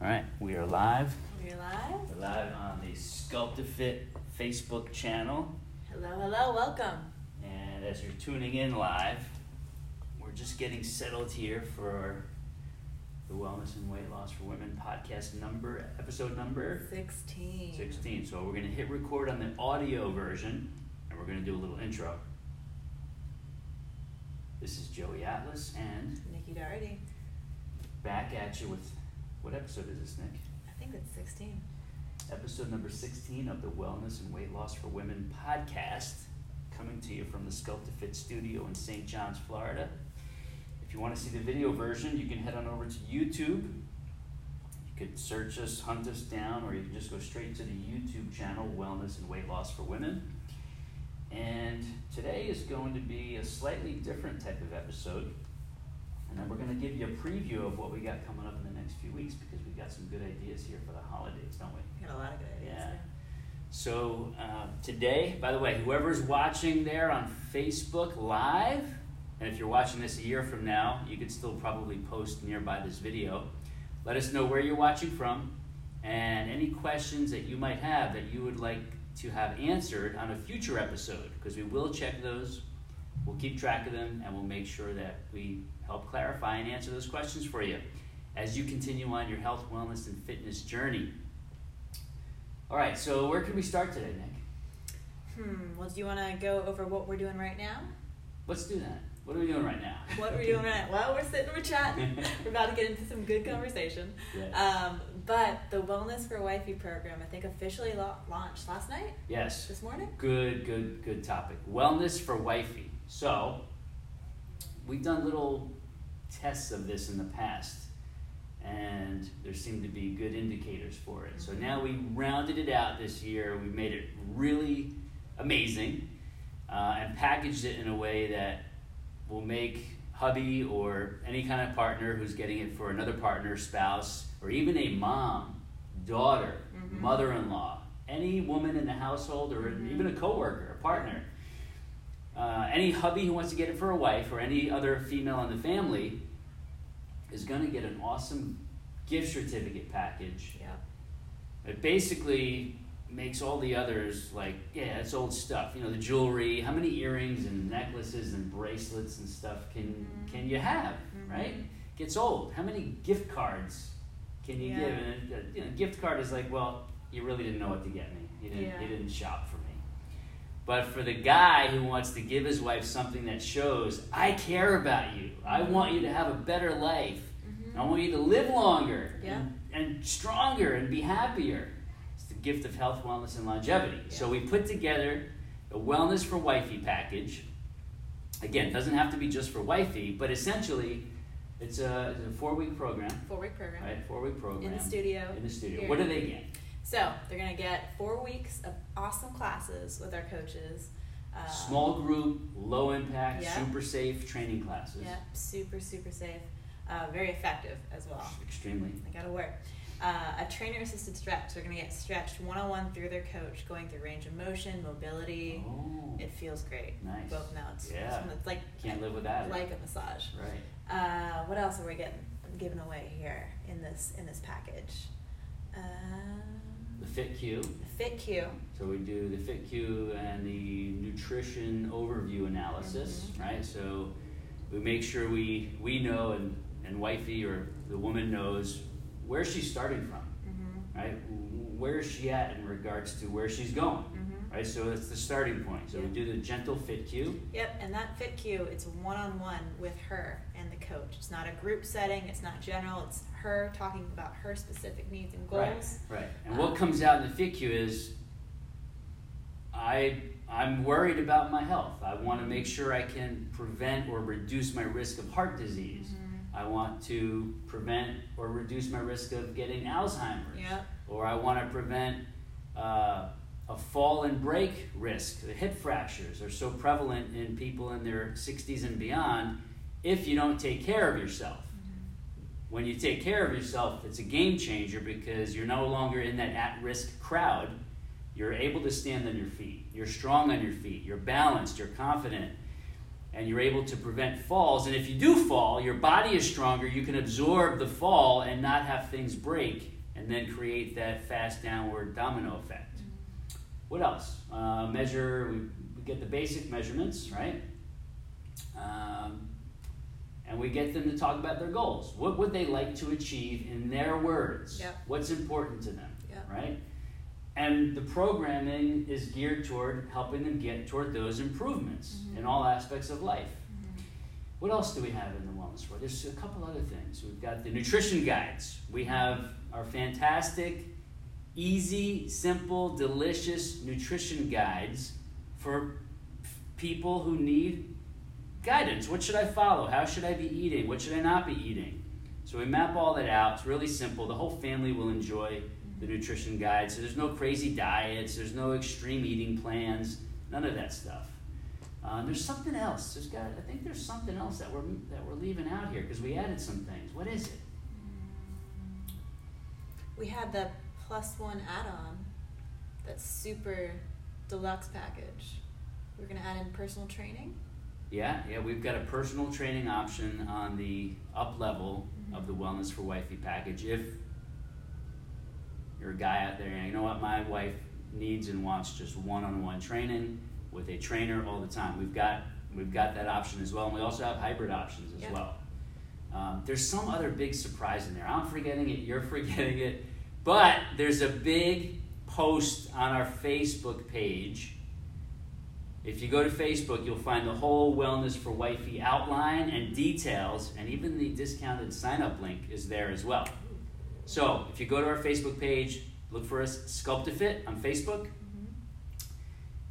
All right, we are live. We're live. We're live on the SculptaFit Facebook channel. Hello, hello, welcome. And as you're tuning in live, we're just getting settled here for the Wellness and Weight Loss for Women podcast number, episode number 16. 16. So we're going to hit record on the audio version and we're going to do a little intro. This is Joey Atlas and Nikki Doherty. back at you with what episode is this, Nick? I think it's 16. episode number 16 of the Wellness and Weight Loss for Women podcast, coming to you from the SculptaFit studio in St. John's, Florida. If you want to see the video version, you can head on over to YouTube. You could search us, hunt us down, or you can just go straight to the YouTube channel, Wellness and Weight Loss for Women. And today is going to be a slightly different type of episode. And we're going to give you a preview of what we got coming up in the next few weeks because we've got some good ideas here for the holidays, don't we? We've got a lot of good ideas. Yeah. there. So uh, today, by the way, whoever's watching there on Facebook Live, and if you're watching this a year from now, you could still probably post nearby this video. Let us know where you're watching from and any questions that you might have that you would like to have answered on a future episode, because we will check those. We'll keep track of them and we'll make sure that we help clarify and answer those questions for you as you continue on your health, wellness, and fitness journey. All right, so where can we start today, Nick? Hmm. Well, do you want to go over what we're doing right now? Let's do that. What are we doing right now? What are we're doing right now? Well, we're sitting, we're chatting. we're about to get into some good conversation. Yes. Um, but the Wellness for Wifey program, I think, officially la- launched last night, yes. this morning. Good, good, good topic. Wellness for wifey. So, we've done little tests of this in the past, and there seemed to be good indicators for it. So now we rounded it out this year. We made it really amazing, uh, and packaged it in a way that will make hubby or any kind of partner who's getting it for another partner, spouse, or even a mom, daughter, Mhm. mother-in-law, any woman in the household, or Mhm. even a coworker, a partner, uh, any hubby who wants to get it for a wife, or any other female in the family, is going to get an awesome gift certificate package. Yeah. It basically makes all the others like, yeah, it's old stuff. You know, the jewelry. How many earrings and necklaces and bracelets and stuff can Mhm. can you have? Mhm. Right? Gets old. How many gift cards can you Yeah. give? And a, you know, gift card is like, well, you really didn't know what to get me. You didn't. Yeah. You didn't shop for me. But for the guy who wants to give his wife something that shows, I care about you. I want you to have a better life. I want you to live longer Yeah. and, and stronger and be happier. It's the gift of health, wellness, and longevity. So we put together a wellness for wifey package. Again, it doesn't have to be just for wifey, but essentially, it's a, it's a four week program, Four week program. right? Four week program In the studio. In the studio. Here. What do they get? So they're gonna get four weeks of awesome classes with our coaches. Uh, Small group, low impact, Yeah. super safe training classes. Yep, super super safe, uh, very effective as well. Extremely. They gotta work. Uh, a trainer assisted stretch. They're gonna get stretched one on one through their coach, going through range of motion, mobility. Oh, It feels great. nice. Both now it's, Yeah. it's like Can't live without it. like a massage. Right. Uh, what else are we getting giving away here in this in this package? Um, The Fit Q. the Fit Q. So we do the Fit FitQ and the nutrition overview analysis, Mhm. right? So we make sure we we know and and wifey or the woman knows where she's starting from, Mm-hmm. right? Where is she at in regards to where she's going, Mm-hmm. right? So that's the starting point. So we do the gentle FitQ. Yep, and that Fit Q, it's one on one with her and the coach. It's not a group setting. It's not general. It's her talking about her specific needs and goals. Right, right. And what comes out in the FitQ is I I'm worried about my health. I want to make sure I can prevent or reduce my risk of heart disease. Mhm. I want to prevent or reduce my risk of getting Alzheimer's. Yep. Or I want to prevent uh, a fall and break risk. The hip fractures are so prevalent in people in their 60s and beyond if you don't take care of yourself. When you take care of yourself, it's a game changer because you're no longer in that at risk crowd. You're able to stand on your feet. You're strong on your feet. You're balanced. You're confident. And you're able to prevent falls. And if you do fall, your body is stronger. You can absorb the fall and not have things break and then create that fast downward domino effect. What else? Uh, measure, we, we, get the basic measurements, right? Um, and we get them to talk about their goals. What would they like to achieve in their words? Yep. What's important to them, Yep. right? And the programming is geared toward helping them get toward those improvements Mhm. in all aspects of life. Mhm. What else do we have in the wellness world? There's a couple other things. We've got the nutrition guides. We have our fantastic, easy, simple, delicious nutrition guides for people who need guidance. What should I follow? How should I be eating? What should I not be eating? So we map all that out. It's really simple. The whole family will enjoy the nutrition guide. So there's no crazy diets, there's no extreme eating plans, none of that stuff. Uh, there's something else. There's got. I think there's something else that we're that we're leaving out here because we added some things. What is it? We had the plus one add-on, that super deluxe package. We're gonna add in personal training. Yeah, yeah. We've got a personal training option on the up level of the Wellness for Wifey package. If you're a guy out there, you know what, my wife needs and wants just one-on-one training with a trainer all the time. We've got we've got that option as well, and we also have hybrid options as well. Um, there's some other big surprise in there. I'm forgetting it. You're forgetting it. But there's a big post on our Facebook page. If you go to Facebook, you'll find the whole Wellness for Wifey outline and details, and even the discounted sign up link is there as well. So if you go to our Facebook page, look for us, SculptaFit on Facebook.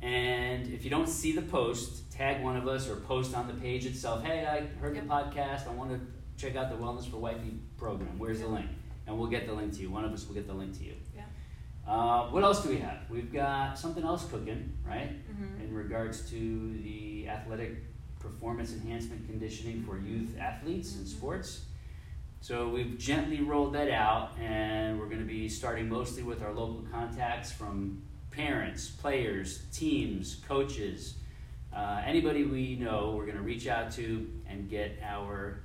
And if you don't see the post, tag one of us or post on the page itself. Hey, I heard Yep. the podcast. I want to check out the Wellness for Wifey program. Where's the link? And we'll get the link to you. One of us will get the link to you. Yeah. Uh, what else do we have? We've got something else cooking, right? Mhm. In regards to the athletic performance enhancement conditioning for youth athletes in Mhm. sports. So we've gently rolled that out, and we're going to be starting mostly with our local contacts from parents, players, teams, coaches, uh, anybody we know. We're going to reach out to and get our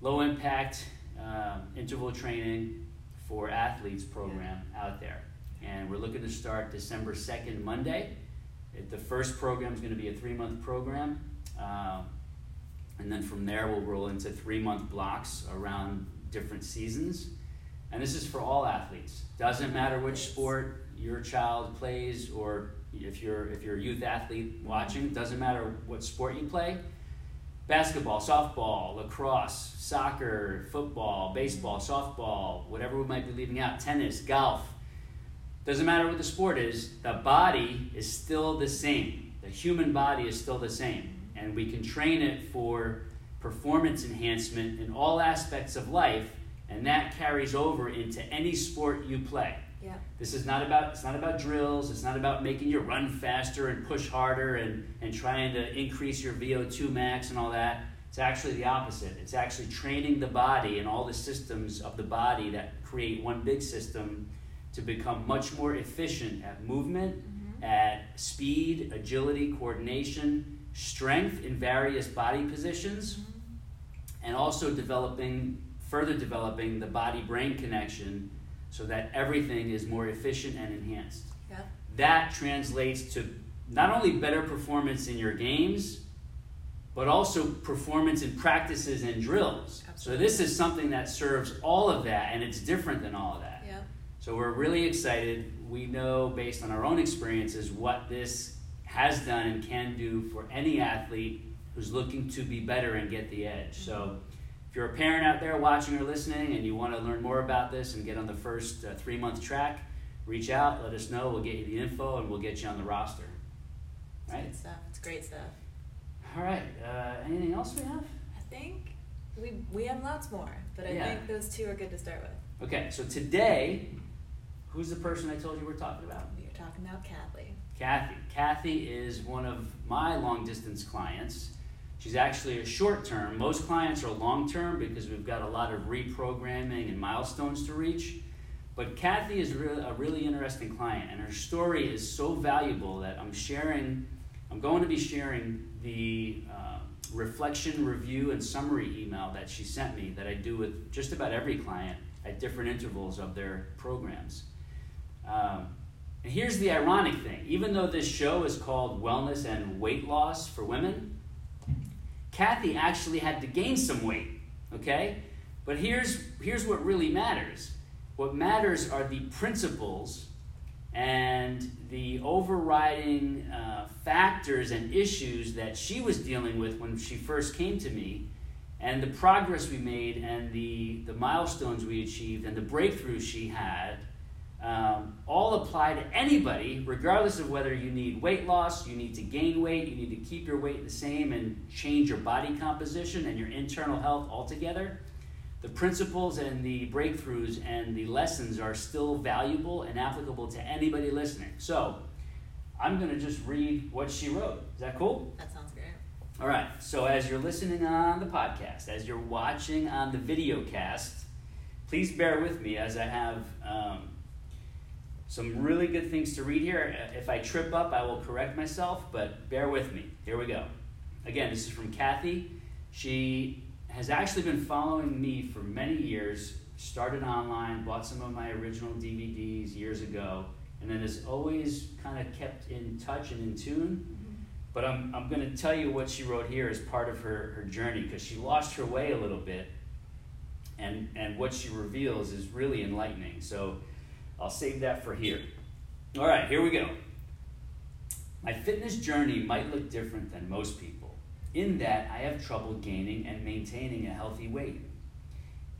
low impact um, interval training for athletes program out there. And we're looking to start December 2nd, Monday. It- The first program is going to be a three month program. Um, and then from there, we'll roll into three month blocks around different seasons. And this is for all athletes. Doesn't matter which sport your child plays, or if you're if you're a youth athlete watching, doesn't matter what sport you play. Basketball, softball, lacrosse, soccer, football, baseball, softball, whatever we might be leaving out, tennis, golf. Doesn't matter what the sport is, the body is still the same. The human body is still the same. And we can train it for performance enhancement in all aspects of life, and that carries over into any sport you play. Yeah. This is not about it's not about drills, it's not about making you run faster and push harder and, and trying to increase your VO2 max and all that. It's actually the opposite. It's actually training the body and all the systems of the body that create one big system to become much more efficient at movement, Mhm. at speed, agility, coordination, strength in various body positions, and also developing, further developing the body brain connection so that everything is more efficient and enhanced. Yeah. That translates to not only better performance in your games, but also performance in practices and drills. So this is something that serves all of that, and it's different than all of that. Yeah. So we're really excited. We know based on our own experiences what this has done and can do for any athlete who's looking to be better and get the edge. So if you're a parent out there watching or listening and you want to learn more about this and get on the first uh, three month track, reach out, let us know. We'll get you the info and we'll get you on the roster. It's Right? good stuff. It's great stuff. All right. Uh, anything else we have? I think we we have lots more, but I Yeah. think those two are good to start with. Okay, so today, who's the person I told you we're talking about? Are talking about Kathleen. Kathy. Kathy is one of my long distance clients. She's actually a short term. Most clients are long term because we've got a lot of reprogramming and milestones to reach. But Kathy is a really interesting client, and her story is so valuable that I'm sharing. I'm going to be sharing the um, reflection, review, and summary email that she sent me that I do with just about every client at different intervals of their programs. Um, and here's the ironic thing even though this show is called Wellness and Weight Loss for Women, Kathy actually had to gain some weight, okay? But here's, here's what really matters what matters are the principles and the overriding uh, factors and issues that she was dealing with when she first came to me and the progress we made and the, the milestones we achieved and the breakthroughs she had um, all apply to anybody regardless of whether you need weight loss you need to gain weight you need to keep your weight the same and change your body composition and your internal health altogether the principles and the breakthroughs and the lessons are still valuable and applicable to anybody listening. So, I'm going to just read what she wrote. Is that cool? That sounds great. All right. So, as you're listening on the podcast, as you're watching on the video cast, please bear with me as I have um, some really good things to read here. If I trip up, I will correct myself, but bear with me. Here we go. Again, this is from Kathy. She has actually been following me for many years. Started online, bought some of my original DVDs years ago, and then has always kind of kept in touch and in tune. Mm-hmm. But I'm, I'm going to tell you what she wrote here as part of her, her journey because she lost her way a little bit. And, and what she reveals is really enlightening. So I'll save that for here. All right, here we go. My fitness journey might look different than most people in that I have trouble gaining and maintaining a healthy weight.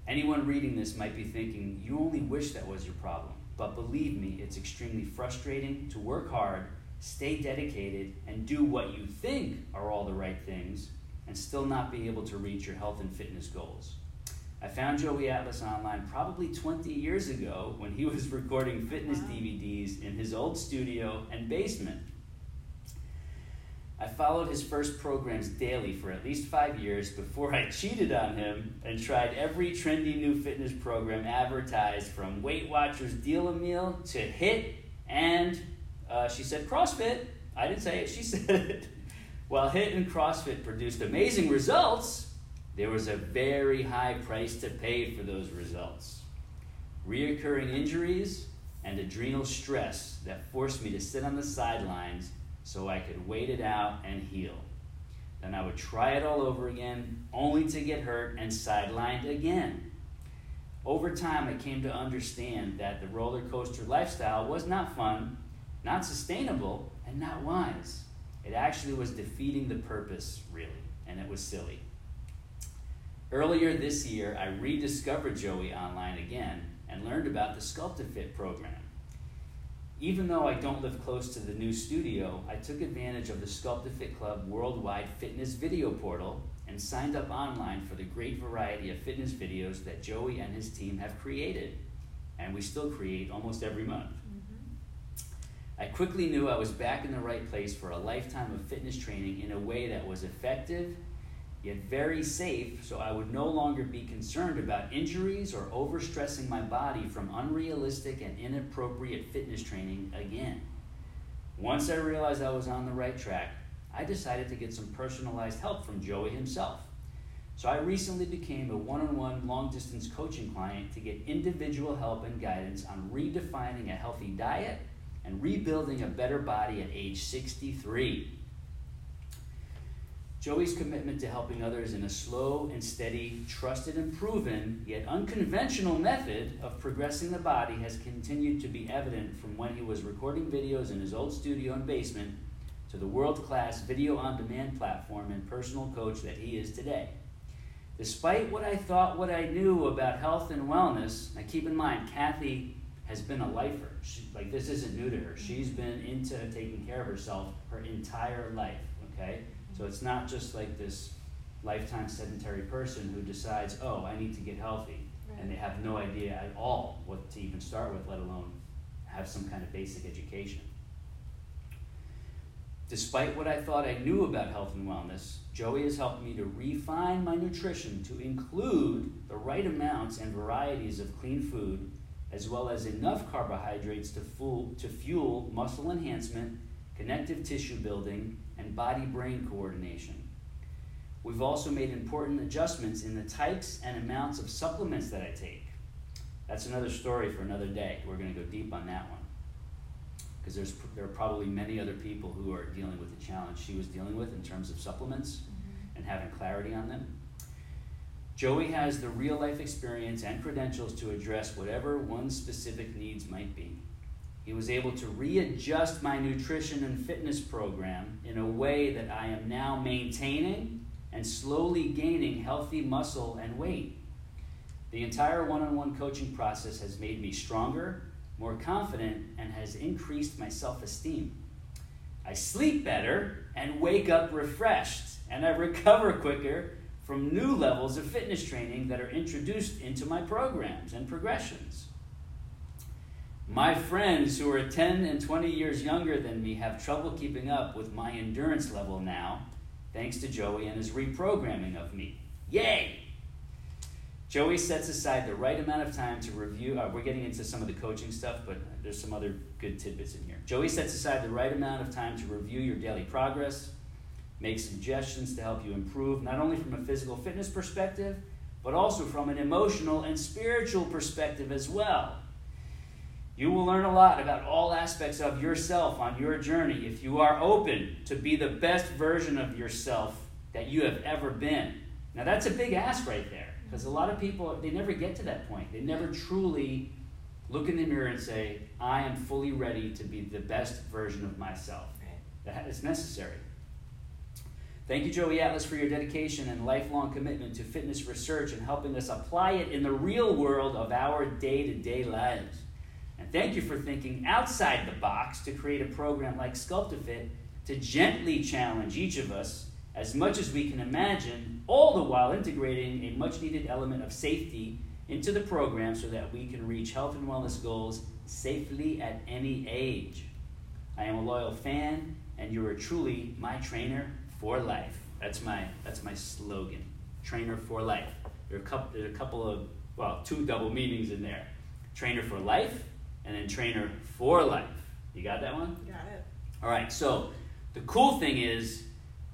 Anyone reading this might be thinking, you only wish that was your problem. But believe me, it's extremely frustrating to work hard, stay dedicated, and do what you think are all the right things, and still not be able to reach your health and fitness goals. I found Joey Atlas online probably 20 years ago when he was recording fitness DVDs in his old studio and basement. I followed his first programs daily for at least five years before I cheated on him and tried every trendy new fitness program advertised from Weight Watchers Deal a Meal to HIIT and uh, she said CrossFit. I didn't say it, she said it. While HIIT and CrossFit produced amazing results, there was a very high price to pay for those results. Reoccurring injuries and adrenal stress that forced me to sit on the sidelines so I could wait it out and heal. Then I would try it all over again, only to get hurt and sidelined again. Over time, I came to understand that the roller coaster lifestyle was not fun, not sustainable, and not wise. It actually was defeating the purpose, really, and it was silly. Earlier this year, I rediscovered Joey online again and learned about the SculptaFit program. Even though I don't live close to the new studio, I took advantage of the SculptaFit Club worldwide fitness video portal and signed up online for the great variety of fitness videos that Joey and his team have created, and we still create almost every month. Mm-hmm. I quickly knew I was back in the right place for a lifetime of fitness training in a way that was effective yet very safe, so I would no longer be concerned about injuries or overstressing my body from unrealistic and inappropriate fitness training again. Once I realized I was on the right track, I decided to get some personalized help from Joey himself. So I recently became a one on one long distance coaching client to get individual help and guidance on redefining a healthy diet and rebuilding a better body at age 63. Joey's commitment to helping others in a slow and steady, trusted and proven, yet unconventional method of progressing the body has continued to be evident from when he was recording videos in his old studio and basement to the world class video on demand platform and personal coach that he is today. Despite what I thought, what I knew about health and wellness, now keep in mind, Kathy has been a lifer. She, like, this isn't new to her. She's been into taking care of herself her entire life, okay? So it's not just like this lifetime sedentary person who decides, oh, I need to get healthy, right. and they have no idea at all what to even start with, let alone have some kind of basic education. Despite what I thought I knew about health and wellness, Joey has helped me to refine my nutrition to include the right amounts and varieties of clean food, as well as enough carbohydrates to, fuel, to fuel muscle enhancement, connective tissue building, and body brain coordination. We've also made important adjustments in the types and amounts of supplements that I take. That's another story for another day. We're going to go deep on that one. Because there's, there are probably many other people who are dealing with the challenge she was dealing with in terms of supplements mm-hmm. and having clarity on them. Joey has the real life experience and credentials to address whatever one's specific needs might be. He was able to readjust my nutrition and fitness program in a way that I am now maintaining and slowly gaining healthy muscle and weight. The entire one on one coaching process has made me stronger, more confident, and has increased my self esteem. I sleep better and wake up refreshed, and I recover quicker from new levels of fitness training that are introduced into my programs and progressions. My friends who are 10 and 20 years younger than me have trouble keeping up with my endurance level now, thanks to Joey and his reprogramming of me. Yay! Joey sets aside the right amount of time to review. Uh, we're getting into some of the coaching stuff, but there's some other good tidbits in here. Joey sets aside the right amount of time to review your daily progress, make suggestions to help you improve, not only from a physical fitness perspective, but also from an emotional and spiritual perspective as well. You will learn a lot about all aspects of yourself on your journey if you are open to be the best version of yourself that you have ever been. Now, that's a big ask right there because a lot of people, they never get to that point. They never truly look in the mirror and say, I am fully ready to be the best version of myself. That is necessary. Thank you, Joey Atlas, for your dedication and lifelong commitment to fitness research and helping us apply it in the real world of our day to day lives. And thank you for thinking outside the box to create a program like SculptaFit to gently challenge each of us as much as we can imagine, all the while integrating a much needed element of safety into the program so that we can reach health and wellness goals safely at any age. I am a loyal fan, and you are truly my trainer for life. That's my, that's my slogan trainer for life. There are, couple, there are a couple of, well, two double meanings in there trainer for life and then trainer for life. You got that one? Got it. All right, so the cool thing is,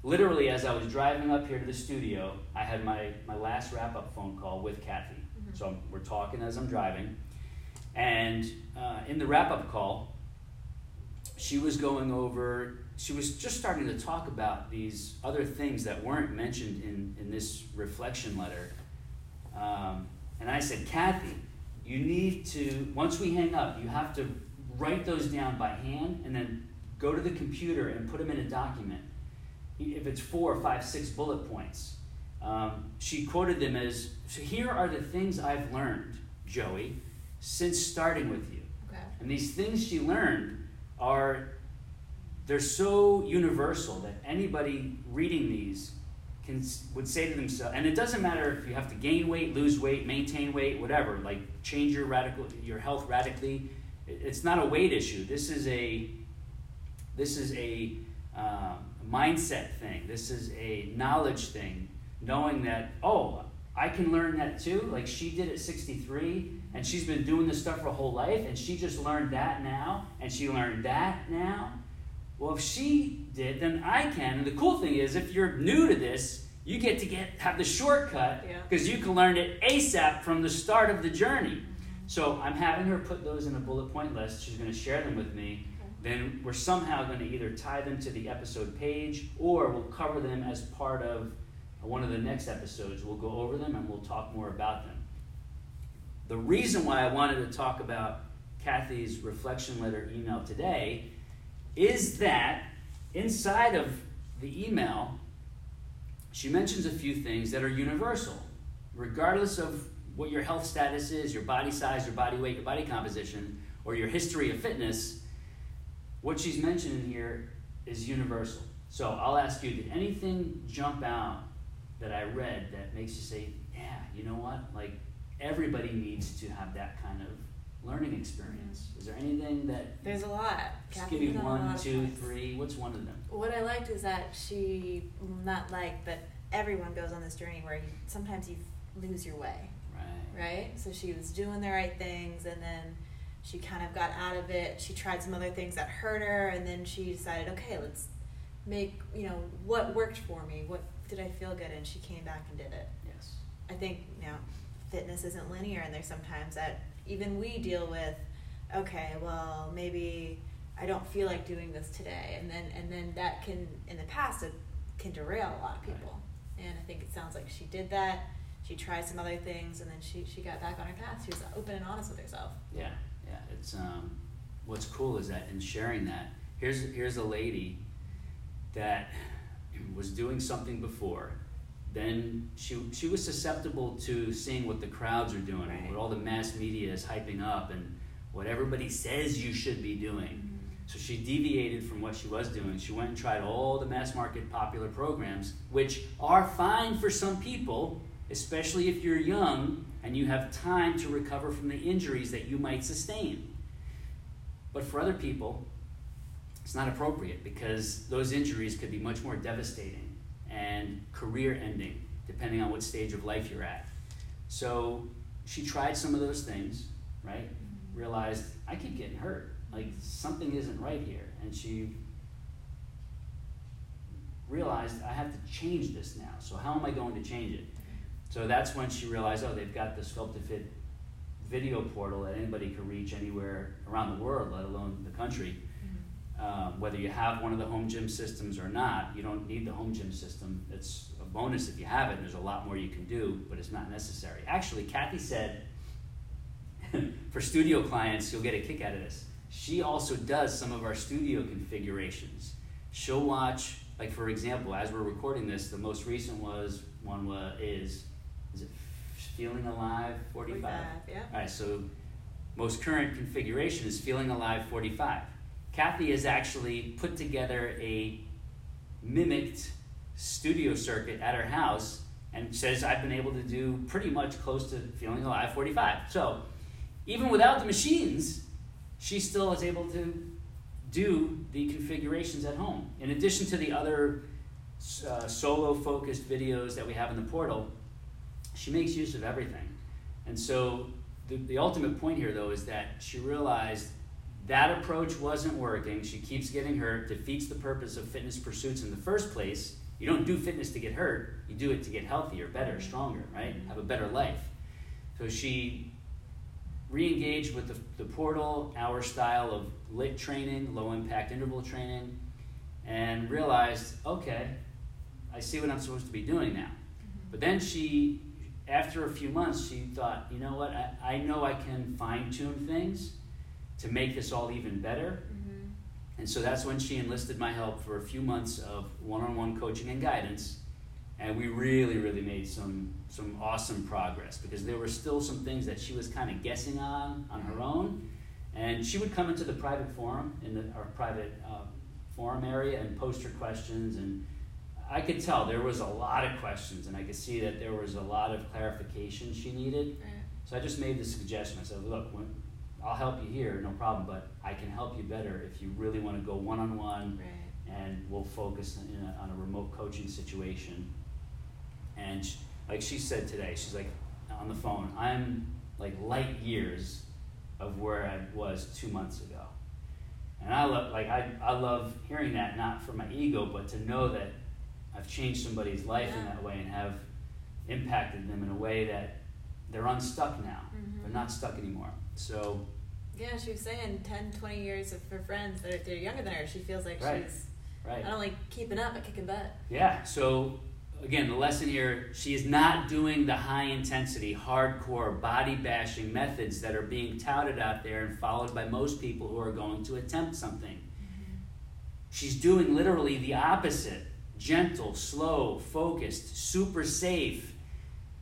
literally, as I was driving up here to the studio, I had my, my last wrap up phone call with Kathy. Mm-hmm. So I'm, we're talking as I'm driving. And uh, in the wrap up call, she was going over, she was just starting to talk about these other things that weren't mentioned in, in this reflection letter. Um, and I said, Kathy, you need to, once we hang up, you have to write those down by hand and then go to the computer and put them in a document. If it's four, five, six bullet points. Um, she quoted them as so here are the things I've learned, Joey, since starting with you. Okay. And these things she learned are they're so universal that anybody reading these can would say to themselves, and it doesn't matter if you have to gain weight, lose weight, maintain weight, whatever, like change your radical your health radically. It's not a weight issue. This is a this is a um, mindset thing. This is a knowledge thing. Knowing that oh, I can learn that too. Like she did at 63, and she's been doing this stuff her whole life, and she just learned that now, and she learned that now. Well, if she did, then I can. And the cool thing is, if you're new to this, you get to get have the shortcut because yeah. you can learn it ASAP from the start of the journey. So I'm having her put those in a bullet point list. She's going to share them with me. Okay. Then we're somehow going to either tie them to the episode page or we'll cover them as part of one of the next episodes. We'll go over them and we'll talk more about them. The reason why I wanted to talk about Kathy's reflection letter email today is that inside of the email, she mentions a few things that are universal, regardless of what your health status is, your body size, your body weight, your body composition, or your history of fitness. What she's mentioning here is universal. So I'll ask you, did anything jump out that I read that makes you say, yeah, you know what? Like everybody needs to have that kind of learning experience? Is there anything that there's a lot? Just give me one, two, three. What's one of them? What I liked is that she not like, but everyone goes on this journey where you, sometimes you lose your way. Right. Right. So she was doing the right things, and then she kind of got out of it. She tried some other things that hurt her, and then she decided, okay, let's make you know what worked for me, what did I feel good? And she came back and did it. Yes. I think you know, fitness isn't linear, and there's sometimes that even we deal with. Okay, well maybe I don't feel like doing this today, and then and then that can in the past it can derail a lot of people. Right. And I think it sounds like she did that. She tried some other things, and then she she got back on her path. She was open and honest with herself. Yeah, yeah. It's um, what's cool is that in sharing that, here's here's a lady that was doing something before then she she was susceptible to seeing what the crowds are doing, right. what all the mass media is hyping up, and what everybody says you should be doing. Mm-hmm. So she deviated from what she was doing. She went and tried all the mass market popular programs, which are fine for some people, especially if you're young and you have time to recover from the injuries that you might sustain. But for other people, it's not appropriate because those injuries could be much more devastating and career ending, depending on what stage of life you're at. So she tried some of those things, right? Mm-hmm. Realized I keep getting hurt. Like something isn't right here. And she realized I have to change this now. So how am I going to change it? So that's when she realized, oh, they've got the SculptaFit video portal that anybody can reach anywhere around the world, let alone the country. Um, whether you have one of the home gym systems or not, you don't need the home gym system. It's a bonus if you have it, and there's a lot more you can do, but it's not necessary. Actually, Kathy said for studio clients, you'll get a kick out of this. She also does some of our studio configurations. She'll watch, like for example, as we're recording this, the most recent was one was, is is it Feeling Alive 45? 45 yeah. All right, so most current configuration is Feeling Alive 45 Kathy has actually put together a mimicked studio circuit at her house and says I've been able to do pretty much close to feeling alive 45. So even without the machines, she still is able to do the configurations at home. In addition to the other uh, solo focused videos that we have in the portal, she makes use of everything. And so the, the ultimate point here, though, is that she realized that approach wasn't working. She keeps getting hurt, defeats the purpose of fitness pursuits in the first place. You don't do fitness to get hurt, you do it to get healthier, better, stronger, right? Have a better life. So she re engaged with the, the portal, our style of lit training, low impact interval training, and realized, okay, I see what I'm supposed to be doing now. Mm-hmm. But then she, after a few months, she thought, you know what, I, I know I can fine tune things to make this all even better. Mm-hmm. And so that's when she enlisted my help for a few months of one on one coaching and guidance. And we really, really made some, some awesome progress because there were still some things that she was kind of guessing on on her own. And she would come into the private forum, in the, our private uh, forum area, and post her questions. And I could tell there was a lot of questions, and I could see that there was a lot of clarification she needed. So I just made the suggestion. I said, look, when, I'll help you here, no problem, but I can help you better if you really want to go one on one and we'll focus a, on a remote coaching situation. And she, like she said today, she's like on the phone, I'm like light years of where I was two months ago. And I love, like, I, I love hearing that, not for my ego, but to know that I've changed somebody's life yeah. in that way and have impacted them in a way that they're unstuck now. Mm-hmm. They're not stuck anymore. So. Yeah, she was saying 10, 20 years of her friends that are, they're younger than her. She feels like right. she's right. not only keeping up but kicking butt. Yeah. So again, the lesson here: she is not doing the high intensity, hardcore body bashing methods that are being touted out there and followed by most people who are going to attempt something. Mm-hmm. She's doing literally the opposite: gentle, slow, focused, super safe.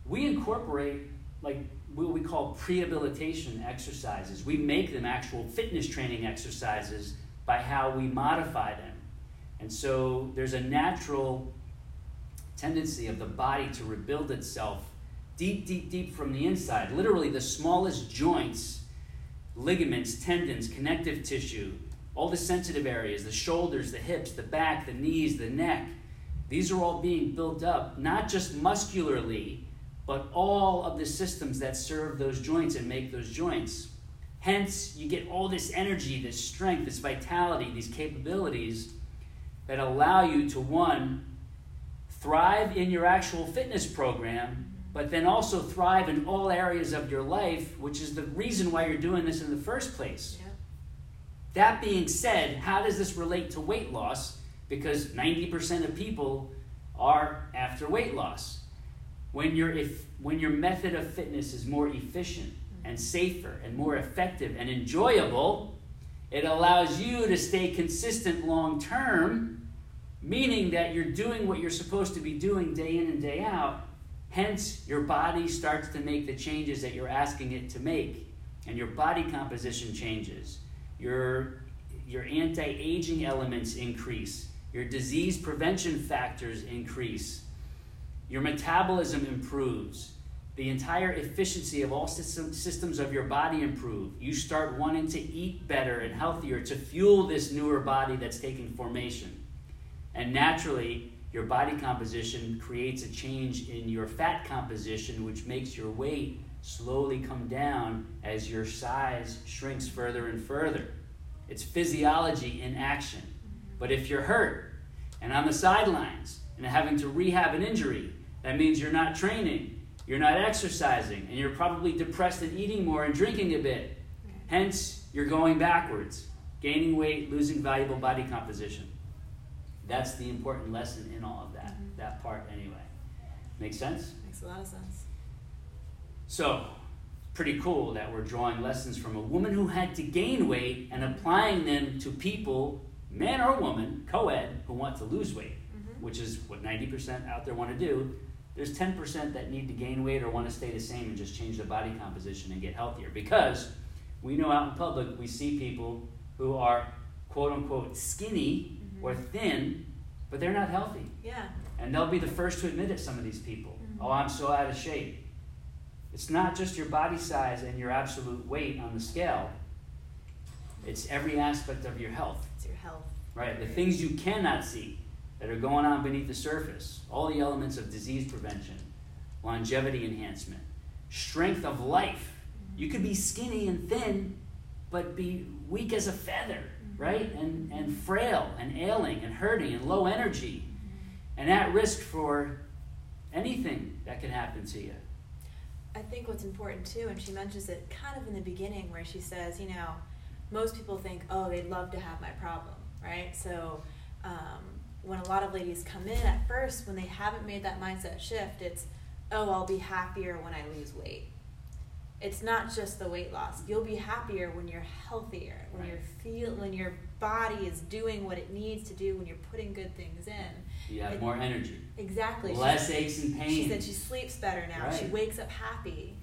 We incorporate like what we call prehabilitation exercises. We make them actual fitness training exercises by how we modify them. And so there's a natural tendency of the body to rebuild itself deep, deep, deep from the inside. Literally, the smallest joints, ligaments, tendons, connective tissue, all the sensitive areas, the shoulders, the hips, the back, the knees, the neck. These are all being built up, not just muscularly, but all of the systems that serve those joints and make those joints. Hence, you get all this energy, this strength, this vitality, these capabilities that allow you to, one, thrive in your actual fitness program, but then also thrive in all areas of your life, which is the reason why you're doing this in the first place. Yeah. That being said, how does this relate to weight loss? Because 90% of people are after weight loss. When, your if, when your method of fitness is more efficient and safer and more effective and enjoyable, it allows you to stay consistent long term, meaning that you're doing what you're supposed to be doing day in and day out. Hence, your body starts to make the changes that you're asking it to make, and your body composition changes. Your, your anti aging elements increase, your disease prevention factors increase, your metabolism improves, the entire efficiency of all system, systems of your body improve. You start wanting to eat better and healthier to fuel this newer body that's taking formation. And naturally, your body composition creates a change in your fat composition, which makes your weight slowly come down as your size shrinks further and further. It's physiology in action. But if you're hurt and on the sidelines and having to rehab an injury, that means you're not training you're not exercising, and you're probably depressed and eating more and drinking a bit. Hence, you're going backwards, gaining weight, losing valuable body composition. That's the important lesson in all of that, mm-hmm. that part anyway. Make sense? Makes a lot of sense. So, pretty cool that we're drawing lessons from a woman who had to gain weight and applying them to people, man or woman, co ed, who want to lose weight, mm-hmm. which is what 90% out there want to do there's 10% that need to gain weight or want to stay the same and just change their body composition and get healthier. Because we know out in public, we see people who are quote unquote skinny mm-hmm. or thin, but they're not healthy. Yeah. And they'll be the first to admit it, some of these people. Mm-hmm. Oh, I'm so out of shape. It's not just your body size and your absolute weight on the scale, it's every aspect of your health. It's your health. Right? The things you cannot see that are going on beneath the surface, all the elements of disease prevention, longevity enhancement, strength of life. You could be skinny and thin, but be weak as a feather, right? And, and frail and ailing and hurting and low energy and at risk for anything that can happen to you. I think what's important too, and she mentions it kind of in the beginning where she says, you know, most people think, oh, they'd love to have my problem, right? So, um, when a lot of ladies come in at first, when they haven't made that mindset shift, it's, oh, I'll be happier when I lose weight. It's not just the weight loss. You'll be happier when you're healthier, when right. you're feel, when your body is doing what it needs to do, when you're putting good things in. You have it, more energy. Exactly. Less she, aches and pains. She said she sleeps better now. Right. She wakes up happy.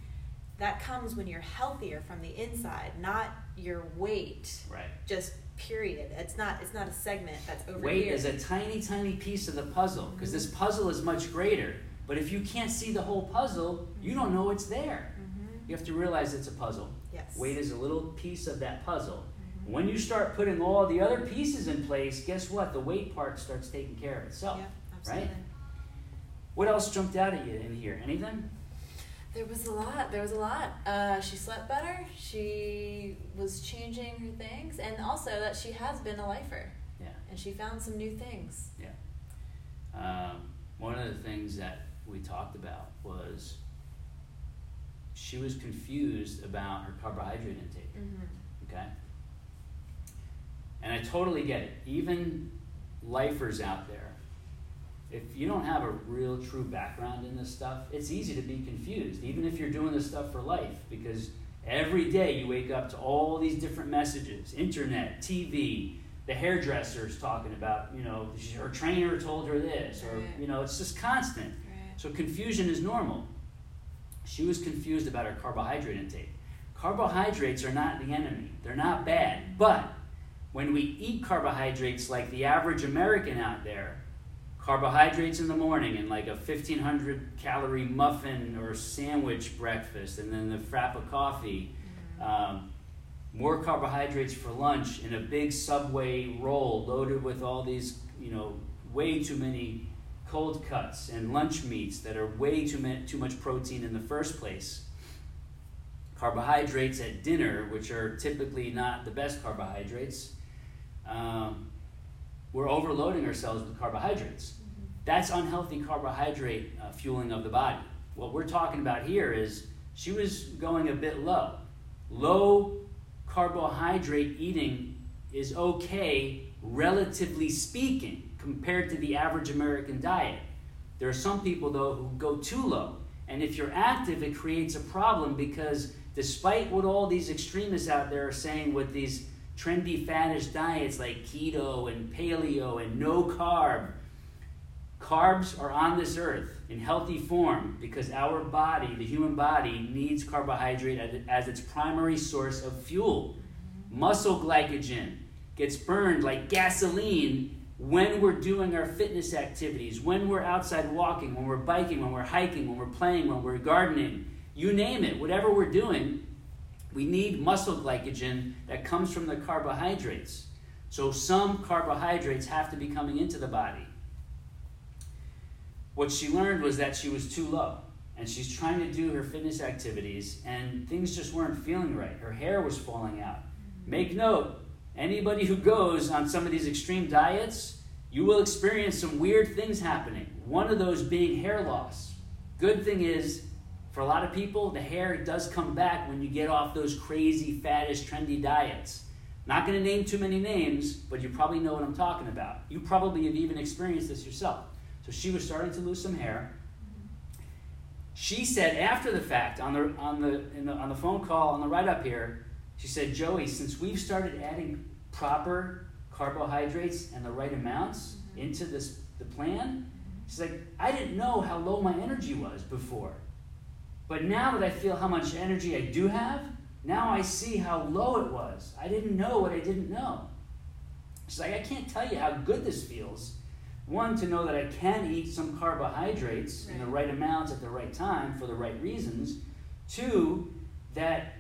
That comes when you're healthier from the inside, not your weight. Right. Just period. It's not it's not a segment that's over Weight here. is a tiny, tiny piece of the puzzle because mm-hmm. this puzzle is much greater. But if you can't see the whole puzzle, you don't know it's there. Mm-hmm. You have to realize it's a puzzle. Yes. Weight is a little piece of that puzzle. Mm-hmm. When you start putting all the other pieces in place, guess what? The weight part starts taking care of itself. Yeah, absolutely. Right? What else jumped out at you in here? Anything? There was a lot. There was a lot. Uh, she slept better. She was changing her things, and also that she has been a lifer. Yeah. And she found some new things. Yeah. Um, one of the things that we talked about was she was confused about her carbohydrate intake. Mm-hmm. Okay. And I totally get it. Even lifers out there if you don't have a real true background in this stuff, it's easy to be confused, even if you're doing this stuff for life, because every day you wake up to all these different messages internet, TV, the hairdresser's talking about, you know, her trainer told her this, or, you know, it's just constant. So confusion is normal. She was confused about her carbohydrate intake. Carbohydrates are not the enemy, they're not bad, but when we eat carbohydrates like the average American out there, carbohydrates in the morning and like a 1500 calorie muffin or sandwich breakfast and then the frap of coffee um, more carbohydrates for lunch in a big subway roll loaded with all these you know way too many cold cuts and lunch meats that are way too, ma- too much protein in the first place. Carbohydrates at dinner which are typically not the best carbohydrates um, we're overloading ourselves with carbohydrates. That's unhealthy carbohydrate uh, fueling of the body. What we're talking about here is she was going a bit low. Low carbohydrate eating is okay, relatively speaking, compared to the average American diet. There are some people, though, who go too low. And if you're active, it creates a problem because despite what all these extremists out there are saying with these trendy faddish diets like keto and paleo and no carb, carbs are on this earth in healthy form because our body, the human body, needs carbohydrate as its primary source of fuel. Muscle glycogen gets burned like gasoline when we're doing our fitness activities, when we're outside walking, when we're biking, when we're hiking, when we're playing, when we're gardening, you name it, whatever we're doing, we need muscle glycogen that comes from the carbohydrates. So some carbohydrates have to be coming into the body. What she learned was that she was too low. And she's trying to do her fitness activities, and things just weren't feeling right. Her hair was falling out. Mm-hmm. Make note Anybody who goes on some of these extreme diets, you will experience some weird things happening. One of those being hair loss. Good thing is, for a lot of people, the hair does come back when you get off those crazy, faddish, trendy diets. Not going to name too many names, but you probably know what I'm talking about. You probably have even experienced this yourself. So she was starting to lose some hair. She said after the fact on the on the, the on the phone call on the write up here, she said, Joey, since we've started adding proper carbohydrates and the right amounts mm-hmm. into this the plan, she's like, I didn't know how low my energy was before. But now that I feel how much energy I do have, now I see how low it was. I didn't know what I didn't know. She's like, I can't tell you how good this feels. One, to know that I can eat some carbohydrates right. in the right amounts at the right time for the right reasons. Two, that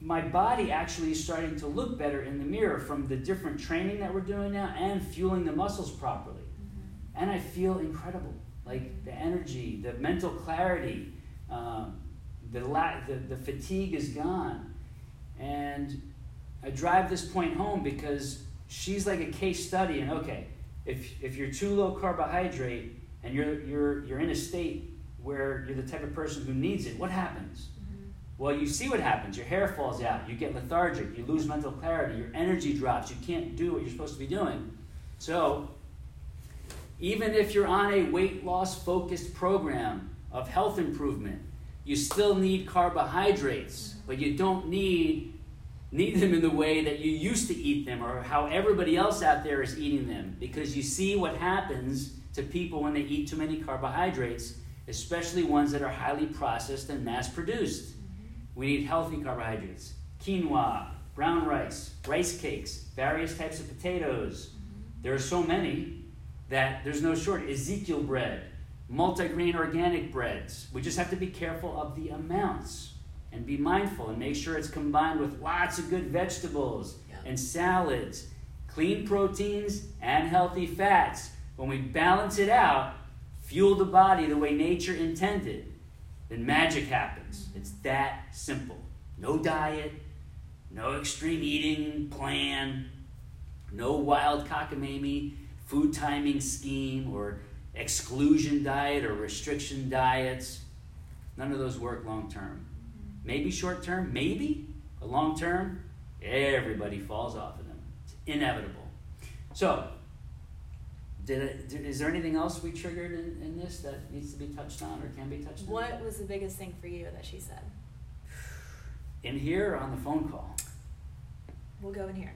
my body actually is starting to look better in the mirror from the different training that we're doing now and fueling the muscles properly. Mm-hmm. And I feel incredible. Like the energy, the mental clarity, um, the, la- the, the fatigue is gone. And I drive this point home because she's like a case study. And okay, if, if you're too low carbohydrate and you're, you're, you're in a state where you're the type of person who needs it, what happens? Well, you see what happens. Your hair falls out. You get lethargic. You lose mental clarity. Your energy drops. You can't do what you're supposed to be doing. So, even if you're on a weight loss focused program of health improvement, you still need carbohydrates, but you don't need need them in the way that you used to eat them or how everybody else out there is eating them because you see what happens to people when they eat too many carbohydrates, especially ones that are highly processed and mass produced. We need healthy carbohydrates quinoa, brown rice, rice cakes, various types of potatoes. There are so many that there's no shortage. Ezekiel bread, multigrain organic breads. We just have to be careful of the amounts and be mindful and make sure it's combined with lots of good vegetables yeah. and salads, clean proteins, and healthy fats. When we balance it out, fuel the body the way nature intended then magic happens. Mm-hmm. It's that simple. No diet, no extreme eating plan, no wild cockamamie food timing scheme or exclusion diet or restriction diets. None of those work long term. Maybe short term, maybe, but long term, everybody falls off of them. It's inevitable. So, did it, did, is there anything else we triggered in, in this that needs to be touched on or can be touched on? What was the biggest thing for you that she said? In here or on the phone call? We'll go in here.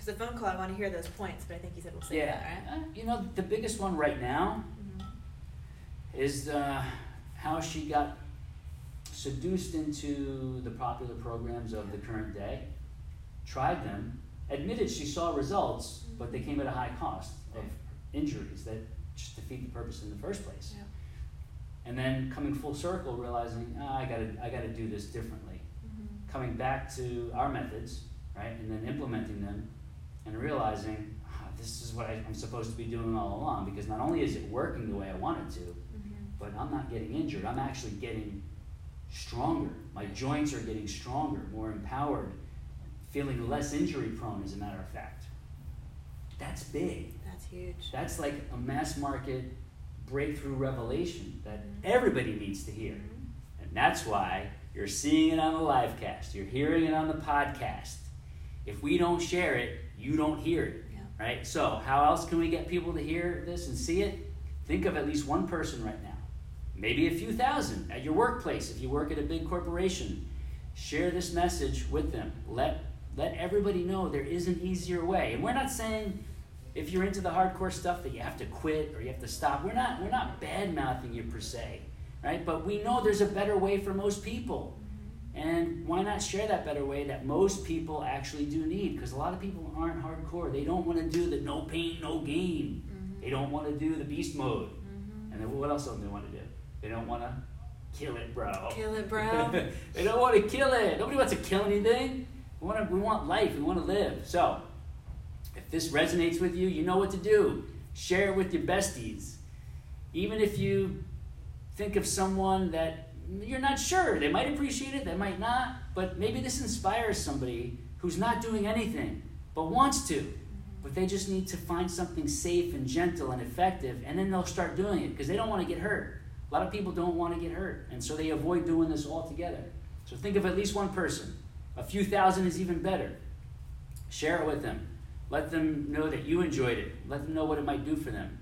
Because the phone call, I want to hear those points, but I think you said we'll say yeah. that, right? Uh, you know, the biggest one right now mm-hmm. is uh, how she got seduced into the popular programs of the current day, tried them, admitted she saw results, but they came at a high cost of injuries that just defeat the purpose in the first place. Yeah. And then coming full circle, realizing oh, I gotta I gotta do this differently. Mm-hmm. Coming back to our methods, right, and then implementing them, and realizing oh, this is what I, am supposed to be doing all along. Because not only is it working the way I want it to, mm-hmm. but I'm not getting injured. I'm actually getting stronger. My joints are getting stronger, more empowered, feeling less injury prone, as a matter of fact. That's big. That's huge. That's like a mass market breakthrough revelation that Mhm. everybody needs to hear. Mhm. And that's why you're seeing it on the live cast, you're hearing it on the podcast. If we don't share it, you don't hear it, Yeah. right? So, how else can we get people to hear this and see it? Think of at least one person right now, maybe a few thousand at your workplace if you work at a big corporation. Share this message with them. Let let everybody know there is an easier way. And we're not saying if you're into the hardcore stuff that you have to quit or you have to stop. We're not we're not bad mouthing you per se, right? But we know there's a better way for most people. And why not share that better way that most people actually do need? Because a lot of people aren't hardcore. They don't want to do the no pain, no gain. Mhm. They don't want to do the beast mode. Mhm. And then what else don't they want to do? They don't want to kill it, bro. Kill it, bro. they don't want to kill it. Nobody wants to kill anything. We want to, we want life. We want to live. So, if this resonates with you, you know what to do. Share it with your besties. Even if you think of someone that you're not sure, they might appreciate it, they might not, but maybe this inspires somebody who's not doing anything but wants to. But they just need to find something safe and gentle and effective, and then they'll start doing it because they don't want to get hurt. A lot of people don't want to get hurt, and so they avoid doing this altogether. So think of at least one person. A few thousand is even better. Share it with them. Let them know that you enjoyed it. Let them know what it might do for them.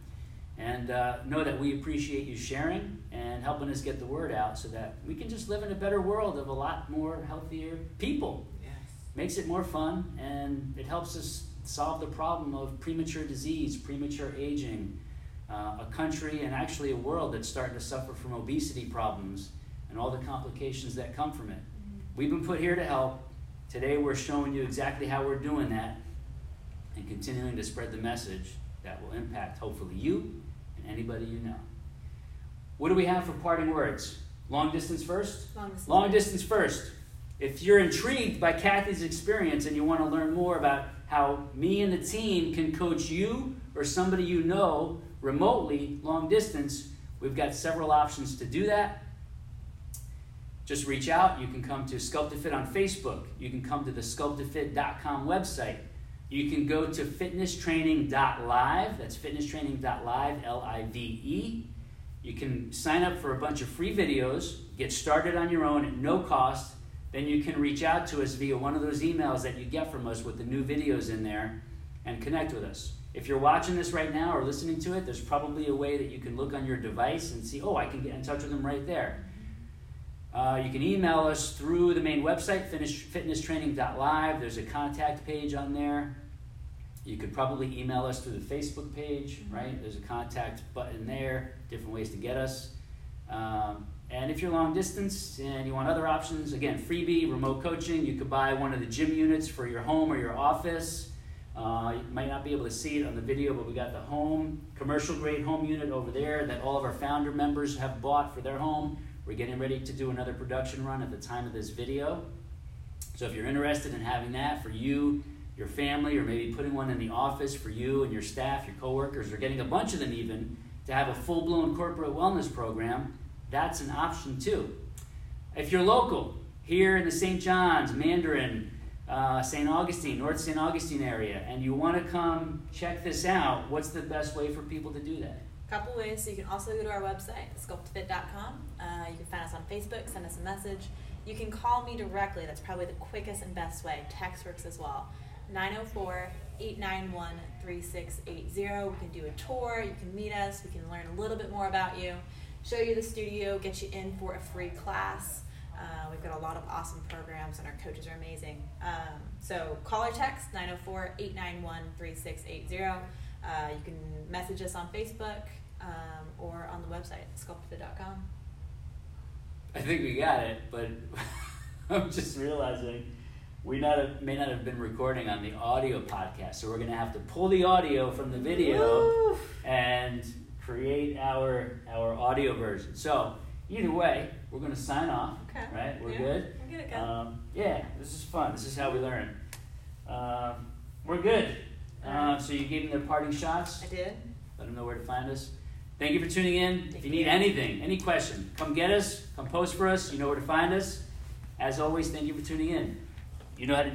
And uh, know that we appreciate you sharing and helping us get the word out so that we can just live in a better world of a lot more healthier people. Yes. Makes it more fun and it helps us solve the problem of premature disease, premature aging, uh, a country and actually a world that's starting to suffer from obesity problems and all the complications that come from it. We've been put here to help. Today we're showing you exactly how we're doing that and continuing to spread the message that will impact hopefully you anybody you know. What do we have for parting words? Long distance first? Long distance. Long distance first. If you're intrigued by Kathy's experience and you want to learn more about how me and the team can coach you or somebody you know remotely, long distance, we've got several options to do that. Just reach out. You can come to SculptaFit on Facebook. You can come to the sculptafit.com website. You can go to fitnesstraining.live. That's fitnesstraining.live, L I V E. You can sign up for a bunch of free videos, get started on your own at no cost. Then you can reach out to us via one of those emails that you get from us with the new videos in there and connect with us. If you're watching this right now or listening to it, there's probably a way that you can look on your device and see, oh, I can get in touch with them right there. Uh, you can email us through the main website, fitness, fitnesstraining.live. There's a contact page on there. You could probably email us through the Facebook page, right? There's a contact button there, different ways to get us. Um, and if you're long distance and you want other options, again, freebie, remote coaching, you could buy one of the gym units for your home or your office. Uh, you might not be able to see it on the video, but we got the home, commercial grade home unit over there that all of our founder members have bought for their home. We're getting ready to do another production run at the time of this video. So if you're interested in having that for you, your family, or maybe putting one in the office for you and your staff, your coworkers, or getting a bunch of them even to have a full blown corporate wellness program, that's an option too. If you're local, here in the St. John's, Mandarin, uh, St. Augustine, North St. Augustine area, and you want to come check this out, what's the best way for people to do that? Couple ways. So you can also go to our website, sculptfit.com. Uh, you can find us on Facebook, send us a message. You can call me directly. That's probably the quickest and best way. Text works as well. 904 891 3680. We can do a tour. You can meet us. We can learn a little bit more about you, show you the studio, get you in for a free class. Uh, we've got a lot of awesome programs, and our coaches are amazing. Um, so call or text 904 891 3680. Uh, you can message us on Facebook um, or on the website, sculptfit.com. I think we got it, but I'm just realizing we not have, may not have been recording on the audio podcast, so we're going to have to pull the audio from the video Woo! and create our our audio version. So either way, we're going to sign off. Okay. Right? We're Yeah, good. We're good. Um, yeah, this is fun. This is how we learn. Um, we're good. Uh, so you gave them their parting shots. I did. Let them know where to find us. Thank you for tuning in. If you need anything, any question, come get us, come post for us. You know where to find us. As always, thank you for tuning in. You know how to do